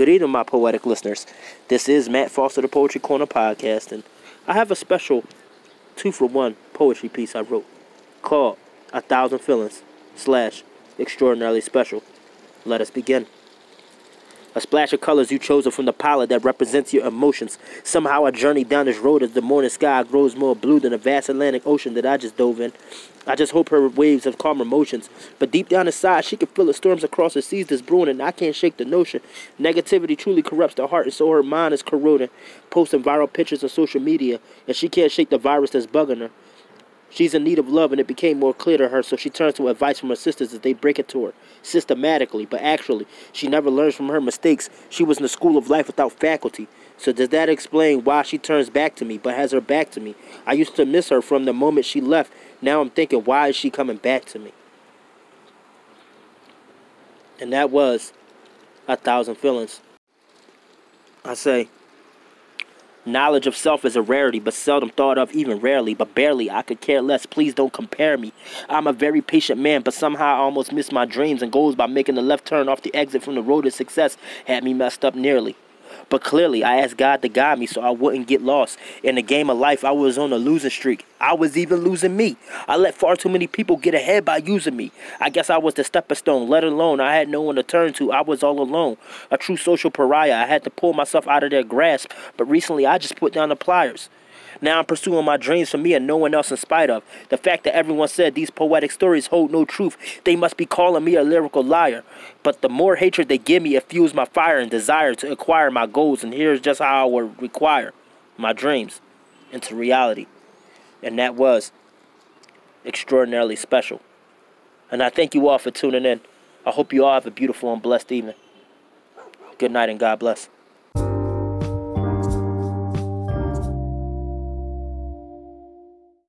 Good evening, my poetic listeners. This is Matt Foster, the Poetry Corner podcast, and I have a special two for one poetry piece I wrote called A Thousand Feelings slash Extraordinarily Special. Let us begin. A splash of colors you chosen from the palette that represents your emotions. Somehow I journey down this road as the morning sky grows more blue than the vast Atlantic Ocean that I just dove in. I just hope her waves have calmer motions. But deep down inside, she can feel the storms across the seas that's brewing, and I can't shake the notion. Negativity truly corrupts the heart, and so her mind is corroding. Posting viral pictures on social media, and she can't shake the virus that's bugging her. She's in need of love, and it became more clear to her, so she turns to advice from her sisters as they break it to her systematically. But actually, she never learns from her mistakes. She was in the school of life without faculty. So, does that explain why she turns back to me, but has her back to me? I used to miss her from the moment she left. Now I'm thinking, why is she coming back to me? And that was a thousand feelings. I say, Knowledge of self is a rarity, but seldom thought of, even rarely, but barely. I could care less. Please don't compare me. I'm a very patient man, but somehow I almost missed my dreams and goals by making the left turn off the exit from the road to success. Had me messed up nearly. But clearly, I asked God to guide me so I wouldn't get lost. In the game of life, I was on a losing streak. I was even losing me. I let far too many people get ahead by using me. I guess I was the stepping stone, let alone I had no one to turn to. I was all alone. A true social pariah. I had to pull myself out of their grasp. But recently, I just put down the pliers. Now I'm pursuing my dreams for me and no one else in spite of. The fact that everyone said these poetic stories hold no truth, they must be calling me a lyrical liar. But the more hatred they give me, it fuels my fire and desire to acquire my goals. And here's just how I would require my dreams into reality. And that was extraordinarily special. And I thank you all for tuning in. I hope you all have a beautiful and blessed evening. Good night and God bless.